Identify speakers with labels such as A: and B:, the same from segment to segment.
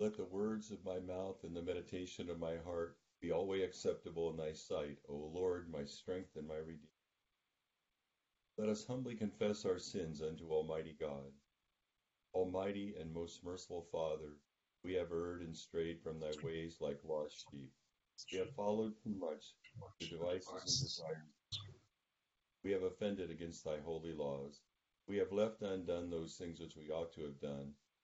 A: Let the words of my mouth and the meditation of my heart be always acceptable in thy sight, O Lord, my strength and my redeemer. Let us humbly confess our sins unto Almighty God. Almighty and most merciful Father, we have erred and strayed from thy ways like lost sheep. We have followed too much the devices and desires. We have offended against thy holy laws. We have left undone those things which we ought to have done,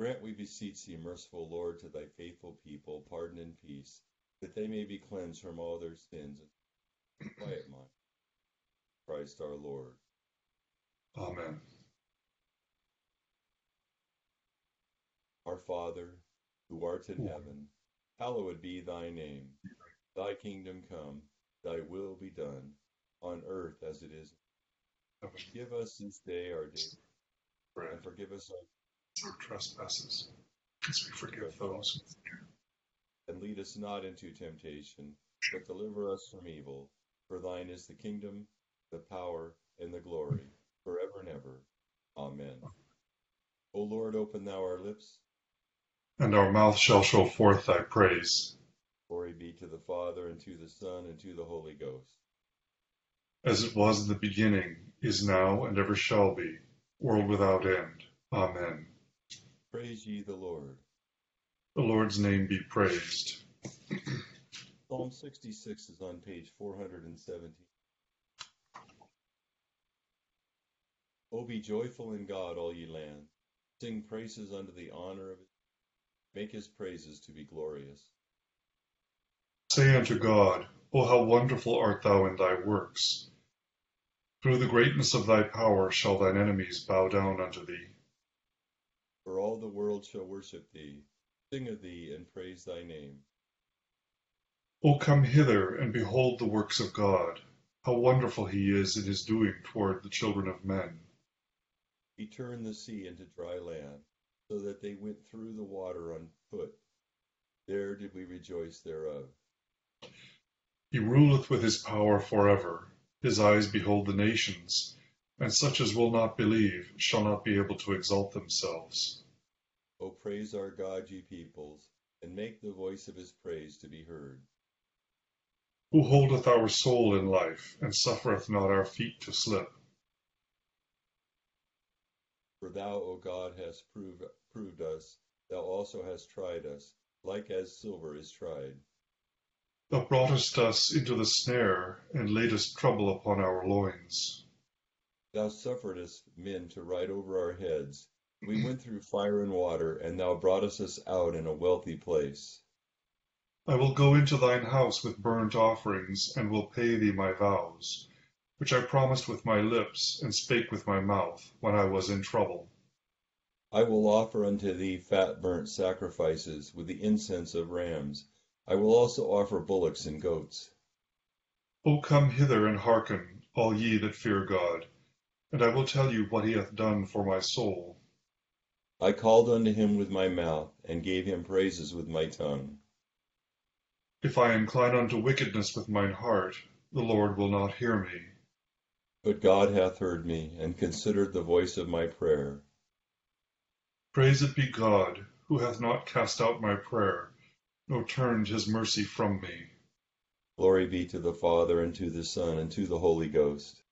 A: Grant, we beseech thee, merciful Lord, to thy faithful people pardon and peace, that they may be cleansed from all their sins and quiet mind. Christ our Lord.
B: Amen.
A: Our Father, who art in heaven, hallowed be thy name. Thy kingdom come, thy will be done, on earth as it is. Give us this day our daily bread, and forgive us our
B: our trespasses, as we forgive those.
A: and lead us not into temptation, but deliver us from evil. For thine is the kingdom, the power, and the glory, forever and ever. Amen. O Lord, open thou our lips.
B: And our mouth shall show forth thy praise,
A: Glory be to the Father, and to the Son, and to the Holy Ghost.
B: as it was in the beginning, is now, and ever shall be, world without end. Amen.
A: Praise ye the Lord.
B: The Lord's name be praised.
A: Psalm 66 is on page 417. O be joyful in God, all ye lands. Sing praises unto the honor of his. Make his praises to be glorious.
B: Say unto God, O how wonderful art thou in thy works! Through the greatness of thy power shall thine enemies bow down unto thee.
A: For all the world shall worship thee, sing of thee, and praise thy name.
B: O come hither and behold the works of God, how wonderful he is in his doing toward the children of men.
A: He turned the sea into dry land, so that they went through the water on foot. There did we rejoice thereof.
B: He ruleth with his power forever. His eyes behold the nations, and such as will not believe shall not be able to exalt themselves.
A: O praise our God, ye peoples, and make the voice of his praise to be heard.
B: Who holdeth our soul in life, and suffereth not our feet to slip.
A: For thou, O God, hast proved, proved us, thou also hast tried us, like as silver is tried.
B: Thou broughtest us into the snare, and laidest trouble upon our loins.
A: Thou sufferedst men to ride over our heads. We went through fire and water, and thou broughtest us out in a wealthy place.
B: I will go into thine house with burnt offerings, and will pay thee my vows, which I promised with my lips, and spake with my mouth, when I was in trouble.
A: I will offer unto thee fat burnt sacrifices with the incense of rams. I will also offer bullocks and goats.
B: O come hither and hearken, all ye that fear God, and I will tell you what he hath done for my soul.
A: I called unto him with my mouth, and gave him praises with my tongue.
B: If I incline unto wickedness with mine heart, the Lord will not hear me.
A: But God hath heard me, and considered the voice of my prayer.
B: Praised be God, who hath not cast out my prayer, nor turned his mercy from me.
A: Glory be to the Father, and to the Son, and to the Holy Ghost.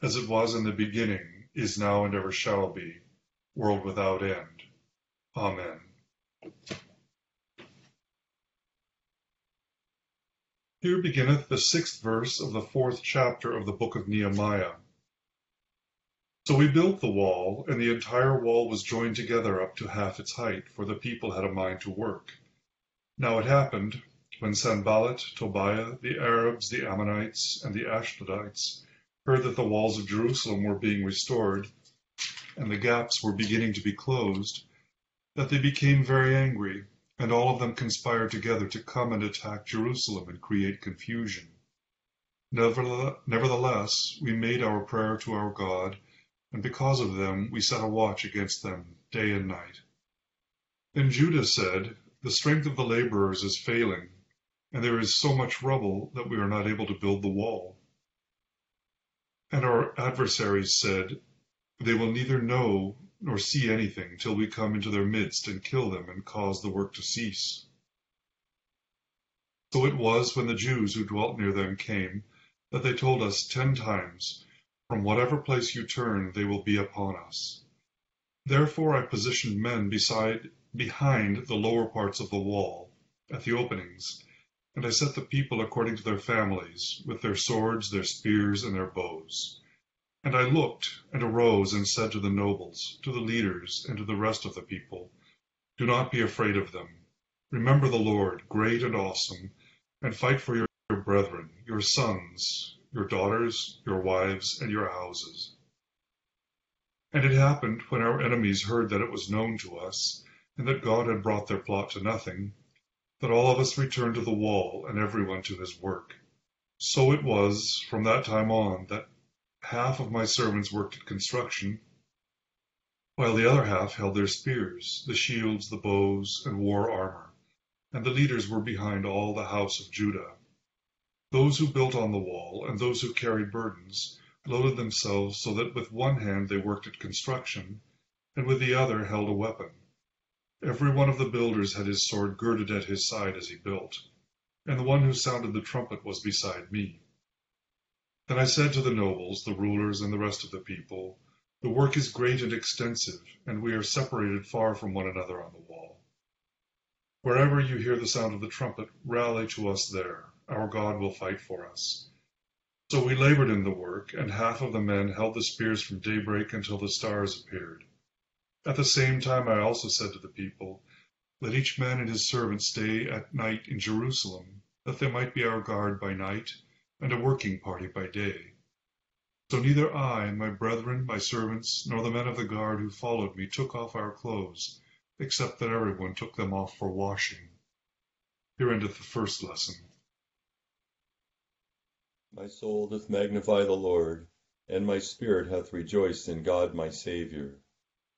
B: As it was in the beginning, is now, and ever shall be, world without end. Amen. Here beginneth the sixth verse of the fourth chapter of the book of Nehemiah. So we built the wall, and the entire wall was joined together up to half its height, for the people had a mind to work. Now it happened, when Sanballat, Tobiah, the Arabs, the Ammonites, and the Ashdodites heard that the walls of Jerusalem were being restored, and the gaps were beginning to be closed, that they became very angry, and all of them conspired together to come and attack Jerusalem and create confusion. Nevertheless, we made our prayer to our God, and because of them we set a watch against them day and night. Then Judah said, The strength of the laborers is failing, and there is so much rubble that we are not able to build the wall. And our adversaries said, They will neither know nor see anything till we come into their midst and kill them and cause the work to cease. So it was when the Jews who dwelt near them came, that they told us ten times, From whatever place you turn, they will be upon us. Therefore I positioned men beside, behind the lower parts of the wall, at the openings, and I set the people according to their families, with their swords, their spears, and their bows. And I looked, and arose, and said to the nobles, to the leaders, and to the rest of the people, Do not be afraid of them. Remember the Lord, great and awesome, and fight for your brethren, your sons, your daughters, your wives, and your houses. And it happened, when our enemies heard that it was known to us, and that God had brought their plot to nothing, that all of us returned to the wall, and every one to his work. So it was, from that time on, that half of my servants worked at construction, while the other half held their spears, the shields, the bows, and wore armor, and the leaders were behind all the house of Judah. Those who built on the wall, and those who carried burdens, loaded themselves so that with one hand they worked at construction, and with the other held a weapon. Every one of the builders had his sword girded at his side as he built, and the one who sounded the trumpet was beside me. Then I said to the nobles, the rulers, and the rest of the people, The work is great and extensive, and we are separated far from one another on the wall. Wherever you hear the sound of the trumpet, rally to us there. Our God will fight for us. So we labored in the work, and half of the men held the spears from daybreak until the stars appeared. At the same time I also said to the people, Let each man and his servant stay at night in Jerusalem, that they might be our guard by night and a working party by day. So neither I, my brethren, my servants, nor the men of the guard who followed me took off our clothes, except that everyone took them off for washing. Here endeth the first lesson.
A: My soul doth magnify the Lord, and my spirit hath rejoiced in God my Saviour.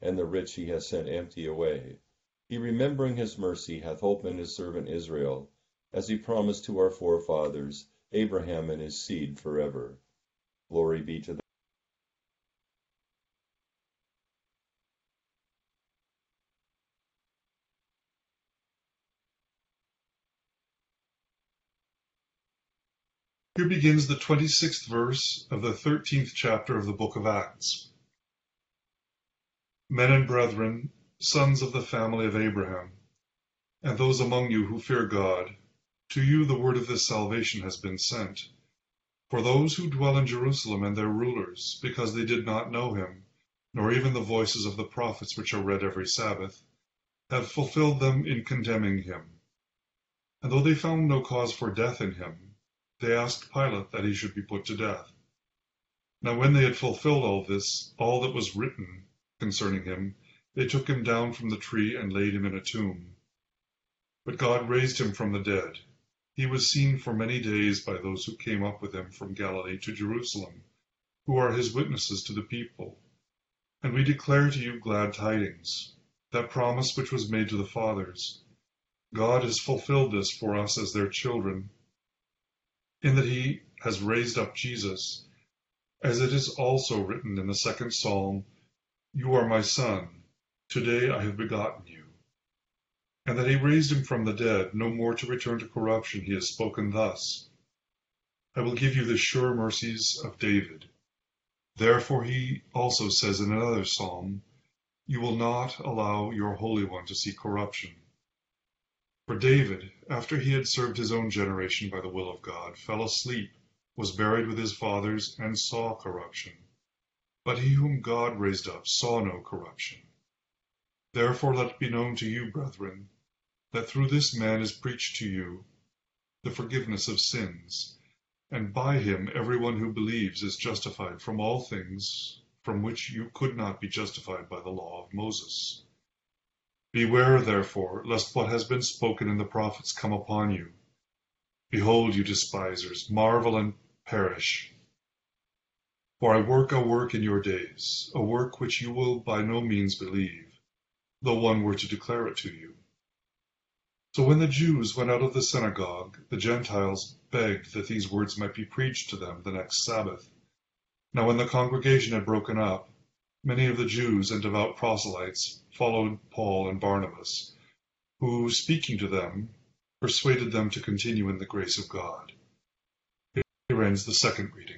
A: and the rich he hath sent empty away. He remembering his mercy hath in his servant Israel, as he promised to our forefathers Abraham and his seed forever. Glory be to the
B: Here begins the 26th verse of the 13th chapter of the book of Acts. Men and brethren, sons of the family of Abraham, and those among you who fear God, to you the word of this salvation has been sent. For those who dwell in Jerusalem and their rulers, because they did not know him, nor even the voices of the prophets which are read every Sabbath, have fulfilled them in condemning him. And though they found no cause for death in him, they asked Pilate that he should be put to death. Now when they had fulfilled all this, all that was written concerning him, they took him down from the tree and laid him in a tomb. But God raised him from the dead he was seen for many days by those who came up with him from Galilee to Jerusalem, who are his witnesses to the people. And we declare to you glad tidings, that promise which was made to the fathers. God has fulfilled this for us as their children, in that he has raised up Jesus, as it is also written in the second psalm, You are my son, today I have begotten you and that he raised him from the dead, no more to return to corruption, he has spoken thus I will give you the sure mercies of David. Therefore he also says in another psalm, you will not allow your Holy One to see corruption. For David, after he had served his own generation by the will of God, fell asleep, was buried with his fathers, and saw corruption. But he whom God raised up saw no corruption. Therefore let it be known to you, brethren, that through this man is preached to you the forgiveness of sins, and by him everyone who believes is justified from all things from which you could not be justified by the law of Moses. Beware, therefore, lest what has been spoken in the prophets come upon you. Behold, you despisers, marvel and perish. For I work a work in your days, a work which you will by no means believe, though one were to declare it to you. So when the Jews went out of the synagogue, the Gentiles begged that these words might be preached to them the next Sabbath. Now when the congregation had broken up, many of the Jews and devout proselytes followed Paul and Barnabas, who, speaking to them, persuaded them to continue in the grace of God. Here ends the second reading.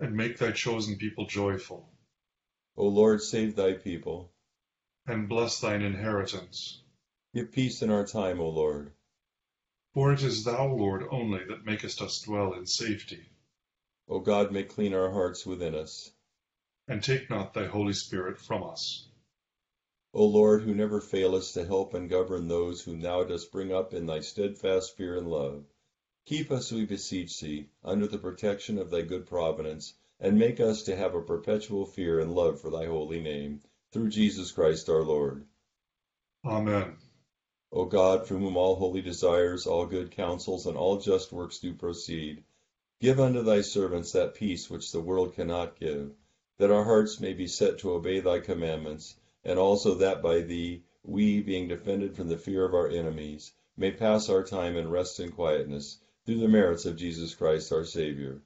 B: And make thy chosen people joyful.
A: O Lord, save thy people.
B: And bless thine inheritance.
A: Give peace in our time, O Lord.
B: For it is thou, Lord, only that makest us dwell in safety.
A: O God, make clean our hearts within us.
B: And take not thy Holy Spirit from us.
A: O Lord, who never failest to help and govern those whom thou dost bring up in thy steadfast fear and love, keep us, we beseech thee, under the protection of thy good providence, and make us to have a perpetual fear and love for thy holy name, through Jesus Christ our Lord.
B: Amen.
A: O God, from whom all holy desires, all good counsels, and all just works do proceed, Give unto thy servants that peace which the world cannot give, that our hearts may be set to obey thy commandments, and also that by thee we, being defended from the fear of our enemies, may pass our time in rest and quietness, through the merits of Jesus Christ our Saviour.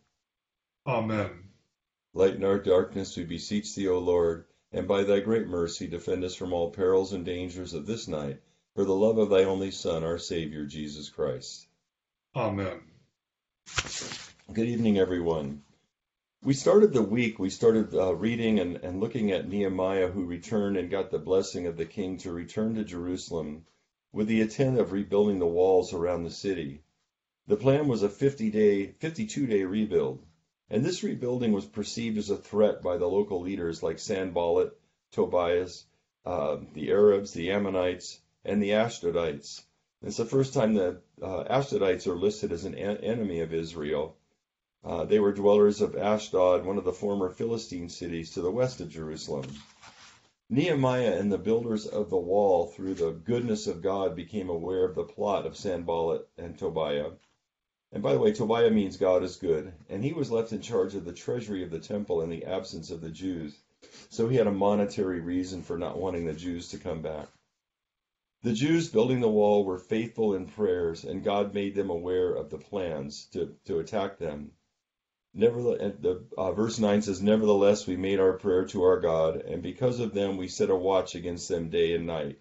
B: Amen.
A: Lighten our darkness, we beseech thee, O Lord, and by thy great mercy defend us from all perils and dangers of this night, for the love of thy only Son, our Saviour, Jesus Christ.
B: Amen.
A: Good evening, everyone. We started the week, we started uh, reading and, and looking at Nehemiah, who returned and got the blessing of the king to return to Jerusalem with the intent of rebuilding the walls around the city. The plan was a 50 day, 52 day rebuild, and this rebuilding was perceived as a threat by the local leaders like Sanballat, Tobias, uh, the Arabs, the Ammonites, and the Ashdodites. It's the first time that uh, Ashdodites are listed as an enemy of Israel uh, they were dwellers of Ashdod, one of the former Philistine cities to the west of Jerusalem. Nehemiah and the builders of the wall, through the goodness of God, became aware of the plot of Sanballat and Tobiah. And by the way, Tobiah means God is good, and he was left in charge of the treasury of the temple in the absence of the Jews. So he had a monetary reason for not wanting the Jews to come back. The Jews building the wall were faithful in prayers, and God made them aware of the plans to, to attack them. Nevertheless, the uh, verse nine says, "Nevertheless, we made our prayer to our God, and because of them, we set a watch against them day and night."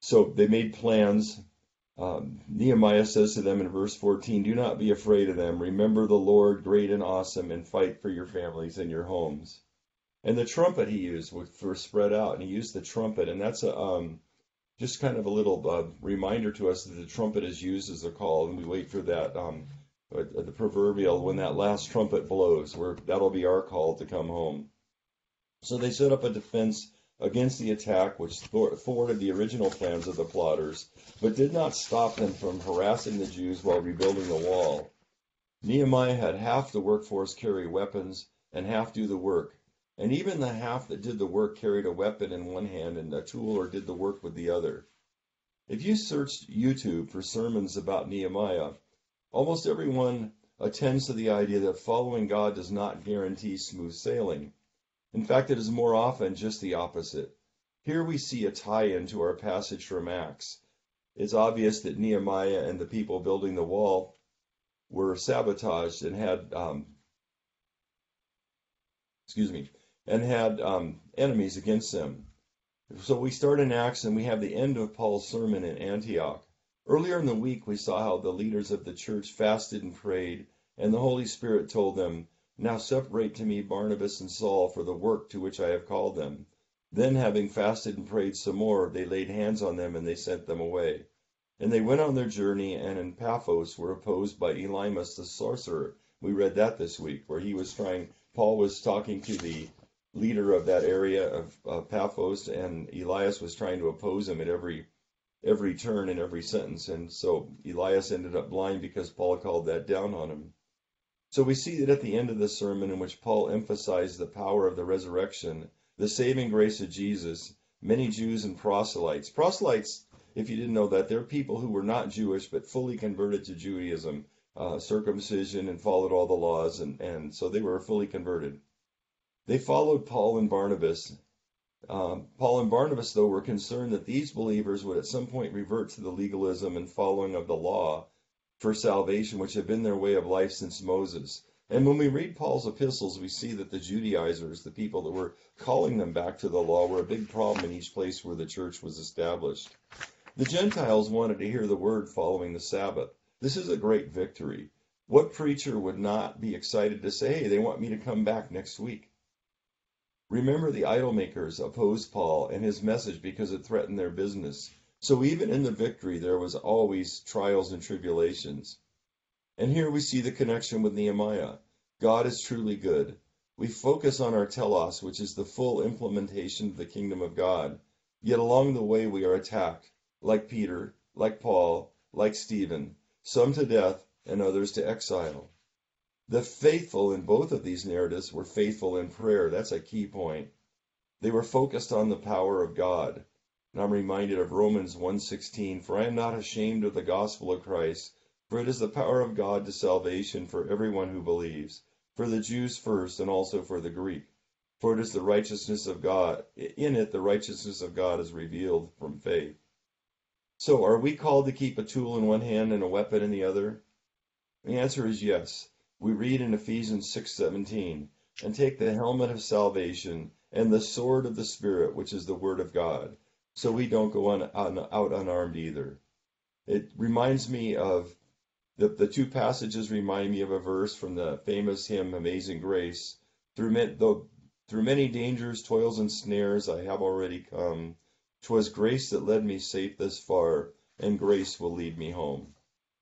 A: So they made plans. Um, Nehemiah says to them in verse 14, Do not be afraid of them. Remember the Lord, great and awesome, and fight for your families and your homes. And the trumpet he used for spread out, and he used the trumpet, and that's a um, just kind of a little uh, reminder to us that the trumpet is used as a call, and we wait for that um, uh, the proverbial when that last trumpet blows, where that'll be our call to come home. So they set up a defense against the attack, which thwarted the original plans of the plotters, but did not stop them from harassing the Jews while rebuilding the wall. Nehemiah had half the workforce carry weapons and half do the work, and even the half that did the work carried a weapon in one hand and a tool or did the work with the other. If you searched YouTube for sermons about Nehemiah, almost everyone attends to the idea that following God does not guarantee smooth sailing. In fact, it is more often just the opposite. Here we see a tie in to our passage from Acts. It's obvious that Nehemiah and the people building the wall were sabotaged and had, um, excuse me, and had um, enemies against them. So we start in Acts and we have the end of Paul's sermon in Antioch. Earlier in the week, we saw how the leaders of the church fasted and prayed, and the Holy Spirit told them, now separate to me Barnabas and Saul for the work to which I have called them. Then, having fasted and prayed some more, they laid hands on them and they sent them away. And they went on their journey, and in Paphos were opposed by Elymas the sorcerer. We read that this week, where he was trying, Paul was talking to the leader of that area of Paphos, and Elias was trying to oppose him at every every turn and every sentence. And so Elias ended up blind because Paul called that down on him. So we see that at the end of the sermon, in which Paul emphasized the power of the resurrection, the saving grace of Jesus, many Jews and proselytes. Proselytes, if you didn't know that, they're people who were not Jewish but fully converted to Judaism, uh, circumcision, and followed all the laws, and, and so they were fully converted. They followed Paul and Barnabas. Um, Paul and Barnabas, though, were concerned that these believers would at some point revert to the legalism and following of the law for salvation, which had been their way of life since Moses. And when we read Paul's epistles, we see that the Judaizers, the people that were calling them back to the law, were a big problem in each place where the church was established. The Gentiles wanted to hear the word following the Sabbath. This is a great victory. What preacher would not be excited to say, hey, they want me to come back next week? Remember, the idol makers opposed Paul and his message because it threatened their business. So even in the victory, there was always trials and tribulations. And here we see the connection with Nehemiah. God is truly good. We focus on our telos, which is the full implementation of the kingdom of God. Yet along the way, we are attacked, like Peter, like Paul, like Stephen, some to death and others to exile. The faithful in both of these narratives were faithful in prayer. That's a key point. They were focused on the power of God. And I'm reminded of Romans 1:16, "For I am not ashamed of the gospel of Christ, for it is the power of God to salvation for everyone who believes, for the Jews first and also for the Greek. For it is the righteousness of God, in it the righteousness of God is revealed from faith." So, are we called to keep a tool in one hand and a weapon in the other? The answer is yes. We read in Ephesians 6:17, "And take the helmet of salvation and the sword of the Spirit, which is the word of God." So we don't go on, on, out unarmed either. It reminds me of the, the two passages remind me of a verse from the famous hymn Amazing Grace. Through, though, through many dangers, toils, and snares I have already come. 'Twas grace that led me safe this far, and grace will lead me home.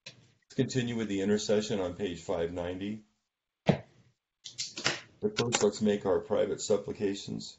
A: Let's continue with the intercession on page 590. But first, let's make our private supplications.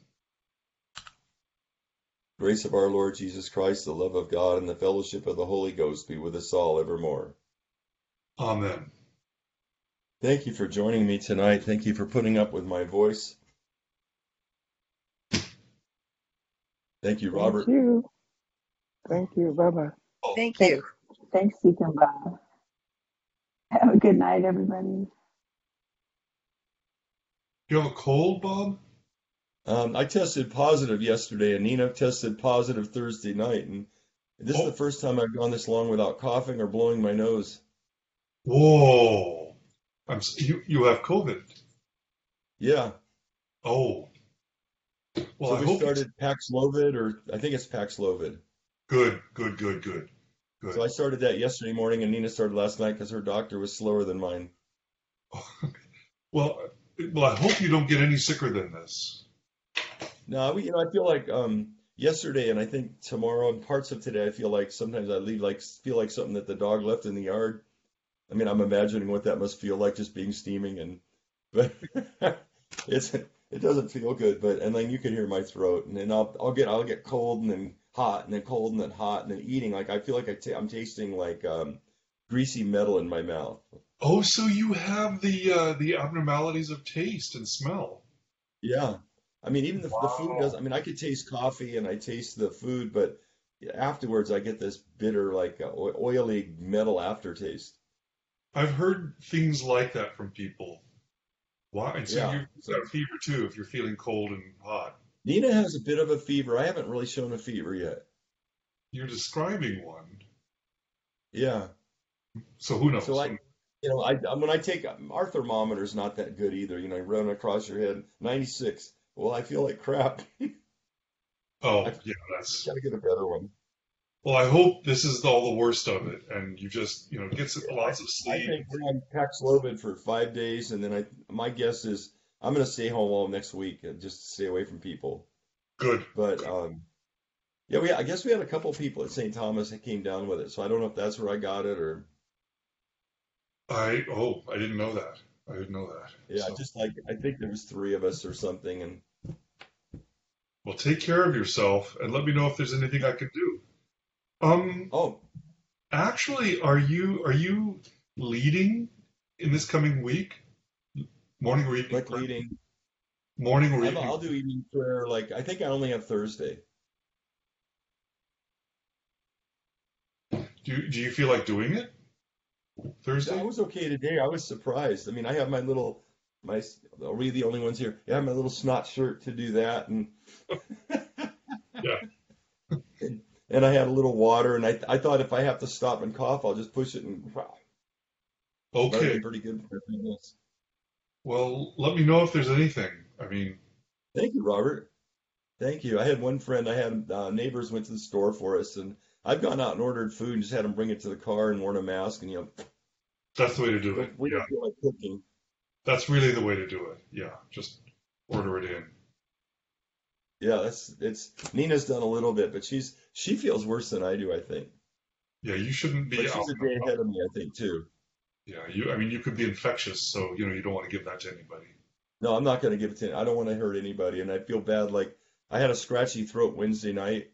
A: Grace of our Lord Jesus Christ, the love of God, and the fellowship of the Holy Ghost be with us all evermore.
B: Amen.
A: Thank you for joining me tonight. Thank you for putting up with my voice. Thank you, Robert.
C: Thank you. Thank you. Bye bye.
D: Oh, thank you.
E: Thanks, Deacon Bob. Have a good night, everybody.
B: You have a cold, Bob?
A: Um, I tested positive yesterday, and Nina tested positive Thursday night, and this is
B: Oh.
A: the first time I've gone this long without coughing or blowing my nose.
B: Whoa. I'm you you have COVID.
A: Yeah.
B: Oh. Well,
A: so
B: I
A: we
B: hope
A: started Paxlovid, or I think it's Paxlovid.
B: good, good, good, good. Good.
A: So I started that yesterday morning, and Nina started last night because her doctor was slower than mine.
B: well, well, I hope you don't get any sicker than this.
A: No, we, you know, I feel like um, yesterday, and I think tomorrow, and parts of today, I feel like sometimes I leave like feel like something that the dog left in the yard. I mean, I'm imagining what that must feel like, just being steaming, and but it's it doesn't feel good. But and then you can hear my throat, and then I'll I'll get I'll get cold and then hot and then cold and then hot and then eating like I feel like I ta I'm tasting like um, greasy metal in my mouth.
B: Oh, so you have the uh, the abnormalities of taste and smell.
A: Yeah. I mean, even the, the food does. I mean, I could taste coffee and I taste the food, but afterwards I get this bitter, like uh, oily metal aftertaste.
B: I've heard things like that from people. Why? And so
A: Yeah.
B: you've got a fever too if you're feeling cold and hot.
A: Nina has a bit of a fever. I haven't really shown a fever yet.
B: You're describing one.
A: Yeah.
B: So who knows?
A: So I, you know, I when I take our thermometer's not that good either. You know, you run across your head, 96. Well, I feel like crap.
B: oh, yeah, that's.
A: Gotta get a better one.
B: Well, I hope this is all the worst of it, and you just, you know, get some, lots of sleep.
A: I think we're on Paxlovid for five days, and then I, my guess is I'm gonna stay home all next week and just stay away from people.
B: Good.
A: But um, yeah, we I guess we had a couple people at St. Thomas that came down with it, so I don't know if that's where I got it or
B: I oh, I didn't know that. I didn't know that.
A: yeah,
B: So-
A: just like I think there was three of us or something, and
B: well, take care of yourself, and let me know if there's anything I can do. Um,
A: oh,
B: actually, are you are you leading in this coming week? Morning or evening?
A: like
B: prayer?
A: leading.
B: Morning or evening?
A: I'll do evening prayer. Like I think I only have Thursday.
B: Do you, do you feel like doing it? Thursday?
A: I was okay today. I was surprised. I mean, I have my little my are we the only ones here? I have my little snot shirt to do that, and
B: Yeah.
A: and, and I had a little water, and I I thought if I have to stop and cough, I'll just push it and wow,
B: Okay.
A: pretty good for.
B: Well, let me know if there's anything. I mean,
A: Thank you, Robert. Thank you. I had one friend, I had uh, neighbors went to the store for us, and I've gone out and ordered food and just had them bring it to the car and worn a mask, and you know,
B: that's the way to do it.
A: we
B: Yeah,
A: don't feel like cooking.
B: that's really the way to do it. Yeah, just order it in.
A: Yeah, that's it's Nina's done a little bit, but she's she feels worse than I do, I think.
B: Yeah, you shouldn't be
A: But
B: out.
A: she's a day ahead of me, I think, too.
B: Yeah, you. I mean, you could be infectious, so you know you don't want to give that to anybody.
A: No, I'm not going to give it to. I don't want to hurt anybody, and I feel bad. Like I had a scratchy throat Wednesday night,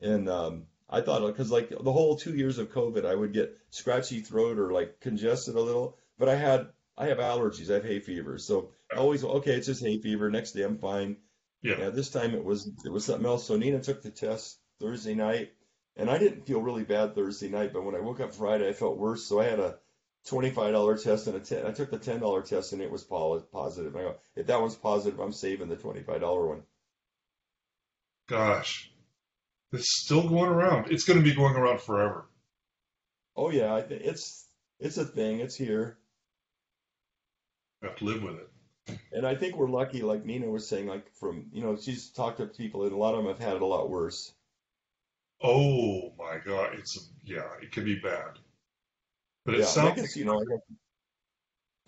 A: and um, I thought because like the whole two years of COVID, I would get scratchy throat or like congested a little. But I had I have allergies. I have hay fever, so I always okay. It's just hay fever. Next day I'm fine.
B: Yeah.
A: Yeah, this time it was it was something else. So Nina took the test Thursday night, and I didn't feel really bad Thursday night. But when I woke up Friday, I felt worse. So I had a twenty-five dollar test and a ten. I took the ten dollar test and it was positive. I go, if that one's positive, I'm saving the twenty-five dollar one.
B: Gosh, it's still going around. It's going to be going around forever.
A: Oh yeah, it's it's a thing. It's here.
B: Have to live with it.
A: And I think we're lucky, like Nina was saying, like from, you know, she's talked to people and a lot of them have had it a lot worse.
B: Oh my God, it's yeah, it can be bad. But it
A: Yeah,
B: sounds
A: guess, you know, guess,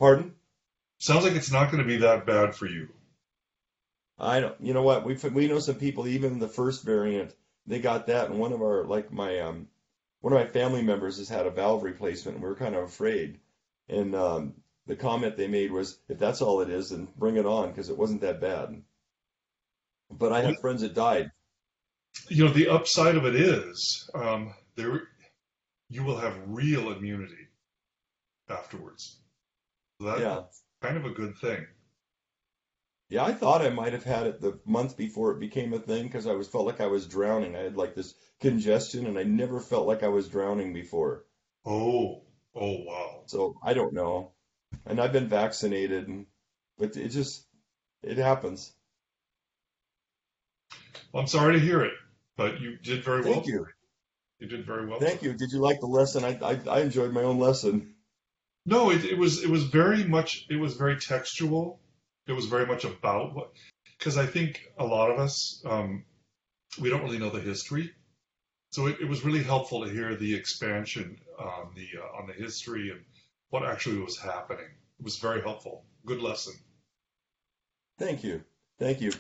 A: pardon?
B: sounds like it's not going to be that bad for you.
A: I don't, you know what? We we know some people, even the first variant, they got that, and one of our like my um one of my family members has had a valve replacement, and we were kind of afraid. And um, the comment they made was, if that's all it is, then bring it on, because it wasn't that bad. But I have friends that died.
B: You know, the upside of it is um, there you will have real immunity afterwards. So that's
A: Yeah,
B: kind of a good thing.
A: Yeah. I thought I might have had it the month before it became a thing, because I was felt like I was drowning. I had like this congestion, and I never felt like I was drowning before.
B: Oh, oh wow.
A: So I don't know. And I've been vaccinated, and but it just it happens.
B: Well, I'm sorry to hear it, but you did very well.
A: Thank you.
B: You did very well.
A: Thank you. Did you like the lesson? I I, I enjoyed my own lesson.
B: No, it, it was it was very much it was very textual. It was very much about what because I think a lot of us um, we don't really know the history, so it, it was really helpful to hear the expansion on the uh, on the history and what actually was happening. It was very helpful. Good lesson.
A: Thank you. Thank you.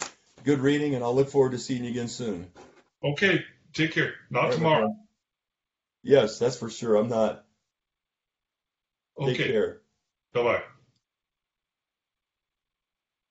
A: Good reading, and I'll look forward to seeing you again soon.
B: Okay, take care. Not
A: right,
B: tomorrow.
A: Yes, that's for sure. I'm not. Take
B: Okay,
A: care.
B: bye bye.